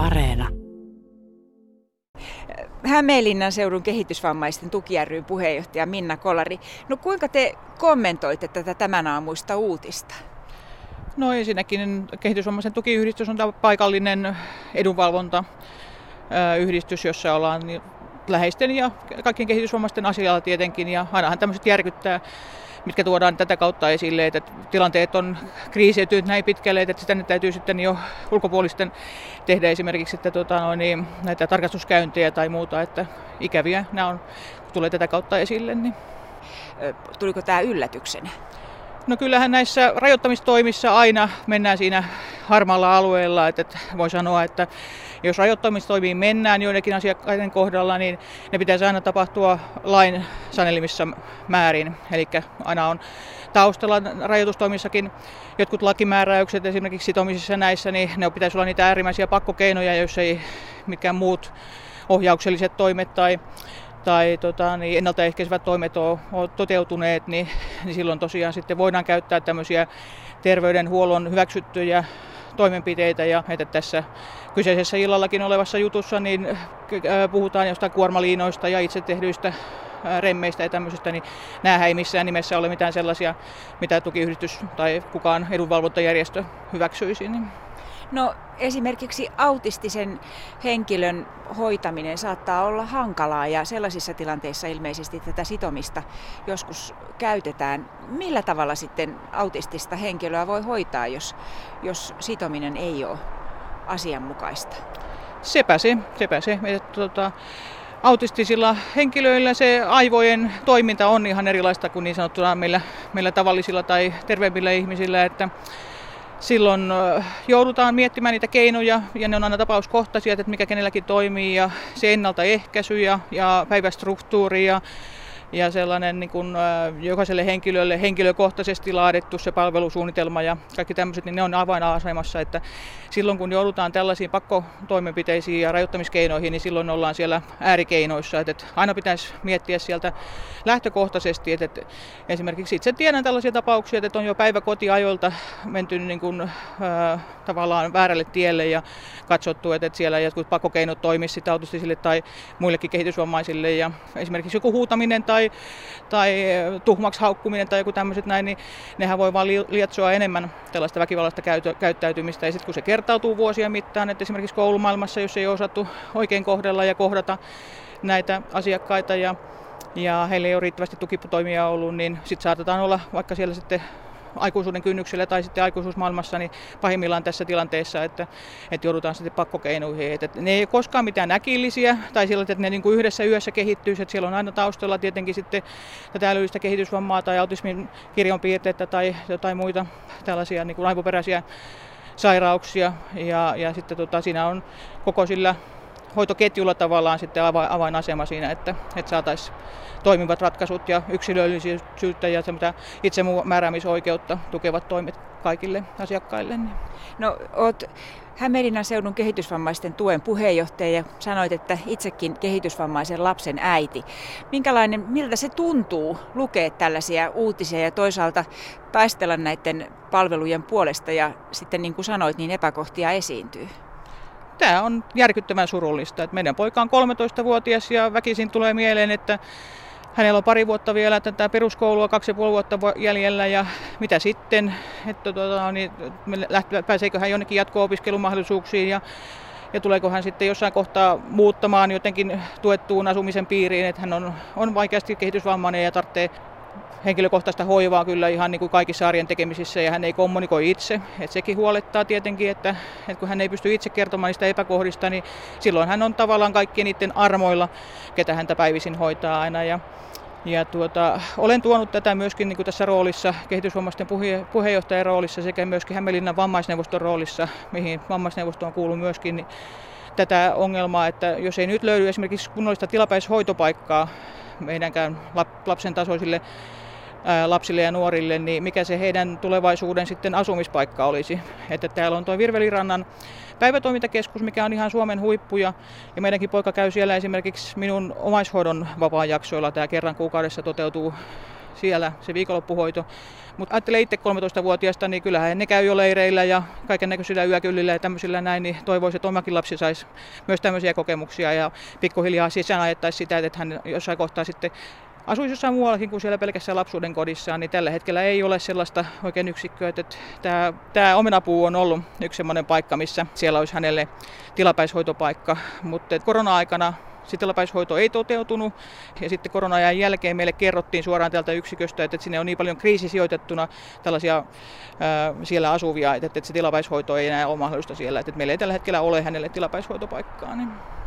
Areena. Hämeenlinnan seudun kehitysvammaisten tuki ryn puheenjohtaja Minna Kolari. No kuinka te kommentoitte tätä tämän aamuista uutista? No ensinnäkin kehitysvammaisen tukiyhdistys on paikallinen edunvalvonta yhdistys, jossa ollaan läheisten ja kaikkien kehitysvammaisten asialla tietenkin. Ja ainahan tämmöiset järkyttää mitkä tuodaan tätä kautta esille, että tilanteet on kriisiytynyt näin pitkälle, että sitä täytyy sitten jo ulkopuolisten tehdä esimerkiksi että, tuota, no, niin, näitä tarkastuskäyntejä tai muuta, että ikäviä nämä on, kun tulee tätä kautta esille. Niin. Tuliko tämä yllätyksenä? No kyllähän näissä rajoittamistoimissa aina mennään siinä harmaalla alueella, että voi sanoa, että jos rajoittamistoimiin mennään joidenkin asiakkaiden kohdalla, niin ne pitäisi aina tapahtua lain sanelimissa määrin. Eli aina on taustalla rajoitustoimissakin jotkut lakimääräykset esimerkiksi sitomisissa näissä, niin ne pitäisi olla niitä äärimmäisiä pakkokeinoja, jos ei mitkään muut ohjaukselliset toimet tai tai tota, niin ennaltaehkäisevät toimet on, on toteutuneet, niin, niin silloin tosiaan sitten voidaan käyttää tämmöisiä terveydenhuollon hyväksyttyjä toimenpiteitä ja että tässä kyseisessä illallakin olevassa jutussa niin äh, puhutaan jostain kuormaliinoista ja itse tehdyistä äh, remmeistä ja tämmöisistä, niin nämä ei missään nimessä ole mitään sellaisia, mitä tukiyhdistys tai kukaan edunvalvontajärjestö hyväksyisi. Niin. No esimerkiksi autistisen henkilön hoitaminen saattaa olla hankalaa ja sellaisissa tilanteissa ilmeisesti tätä sitomista joskus käytetään. Millä tavalla sitten autistista henkilöä voi hoitaa, jos, jos sitominen ei ole asianmukaista? Sepä se, sepä se. Että, tuota, autistisilla henkilöillä se aivojen toiminta on ihan erilaista kuin niin sanottuna meillä, meillä tavallisilla tai terveemmillä ihmisillä, että silloin joudutaan miettimään niitä keinoja ja ne on aina tapauskohtaisia, että mikä kenelläkin toimii ja se ennaltaehkäisy ja, ja päivästruktuuri ja ja sellainen niin kuin, jokaiselle henkilölle henkilökohtaisesti laadittu se palvelusuunnitelma ja kaikki tämmöiset, niin ne on avainasemassa, että silloin kun joudutaan tällaisiin pakkotoimenpiteisiin ja rajoittamiskeinoihin, niin silloin ollaan siellä äärikeinoissa, että aina pitäisi miettiä sieltä lähtökohtaisesti, että esimerkiksi itse tiedän tällaisia tapauksia, että on jo päiväkotiajoilta menty niin kuin, äh, tavallaan väärälle tielle ja katsottu, että siellä jotkut pakkokeinot toimisivat autistisille tai muillekin kehitysvammaisille. Ja esimerkiksi joku huutaminen tai tai, tai tuhmaksi haukkuminen tai joku tämmöiset näin, niin nehän voi vaan lietsoa enemmän tällaista väkivallasta käyttäytymistä. Ja sitten kun se kertautuu vuosien mittaan, että esimerkiksi koulumaailmassa, jos ei ole osattu oikein kohdella ja kohdata näitä asiakkaita ja ja heillä ei ole riittävästi tukitoimia ollut, niin sitten saatetaan olla vaikka siellä sitten aikuisuuden kynnyksellä tai sitten aikuisuusmaailmassa niin pahimmillaan tässä tilanteessa, että, että joudutaan sitten pakkokeinoihin. Että ne ei ole koskaan mitään äkillisiä tai sillä, että ne niin kuin yhdessä yössä kehittyy, että siellä on aina taustalla tietenkin sitten tätä älyllistä kehitysvammaa tai autismin kirjonpiirteitä tai jotain muita tällaisia niin kuin aivoperäisiä sairauksia ja, ja sitten tota, siinä on koko sillä hoitoketjulla tavallaan sitten avainasema siinä, että, että saataisiin toimivat ratkaisut ja yksilöllisyyttä ja itsemääräämisoikeutta tukevat toimet kaikille asiakkaille. No, oot Hämeenlinnan seudun kehitysvammaisten tuen puheenjohtaja ja sanoit, että itsekin kehitysvammaisen lapsen äiti. Minkälainen, miltä se tuntuu lukea tällaisia uutisia ja toisaalta taistella näiden palvelujen puolesta ja sitten niin kuin sanoit, niin epäkohtia esiintyy? Tämä on järkyttävän surullista. Että meidän poika on 13-vuotias ja väkisin tulee mieleen, että Hänellä on pari vuotta vielä tätä peruskoulua, kaksi ja puoli vuotta jäljellä ja mitä sitten, että tuota, niin, pääseekö hän jonnekin jatko-opiskelumahdollisuuksiin ja, ja tuleeko hän sitten jossain kohtaa muuttamaan jotenkin tuettuun asumisen piiriin, että hän on, on vaikeasti kehitysvammainen ja tarvitsee henkilökohtaista hoivaa kyllä ihan niin kuin kaikissa arjen tekemisissä ja hän ei kommunikoi itse. Et sekin huolettaa tietenkin, että, että kun hän ei pysty itse kertomaan niistä epäkohdista, niin silloin hän on tavallaan kaikkien niiden armoilla, ketä häntä päivisin hoitaa aina. Ja, ja tuota, olen tuonut tätä myöskin niin kuin tässä roolissa, kehitysvammaisten puhe, puheenjohtajan roolissa sekä myöskin Hämeenlinnan vammaisneuvoston roolissa, mihin vammaisneuvosto on kuullut myöskin, niin tätä ongelmaa, että jos ei nyt löydy esimerkiksi kunnollista tilapäishoitopaikkaa meidänkään lapsen tasoisille lapsille ja nuorille, niin mikä se heidän tulevaisuuden sitten asumispaikka olisi. Että täällä on tuo Virvelirannan päivätoimintakeskus, mikä on ihan Suomen huippuja. Ja meidänkin poika käy siellä esimerkiksi minun omaishoidon vapaa-jaksoilla. Tämä kerran kuukaudessa toteutuu siellä se viikonloppuhoito. Mutta ajattelen itse 13-vuotiaasta, niin kyllähän ne käy jo leireillä ja kaiken näköisillä yökyllillä ja tämmöisillä näin, niin toivoisin, että omakin lapsi saisi myös tämmöisiä kokemuksia ja pikkuhiljaa sisään ajettaisiin sitä, että hän jossain kohtaa sitten asuisi jossain muuallakin kuin siellä pelkässä lapsuuden kodissaan, niin tällä hetkellä ei ole sellaista oikein yksikköä, että tämä, tämä omenapuu on ollut yksi sellainen paikka, missä siellä olisi hänelle tilapäishoitopaikka, mutta korona-aikana se tilapäishoito ei toteutunut ja sitten korona-ajan jälkeen meille kerrottiin suoraan tältä yksiköstä, että sinne on niin paljon kriisisijoitettuna tällaisia ää, siellä asuvia, että, että se tilapäishoito ei enää ole mahdollista siellä, että meillä ei tällä hetkellä ole hänelle tilapäishoitopaikkaa. Niin.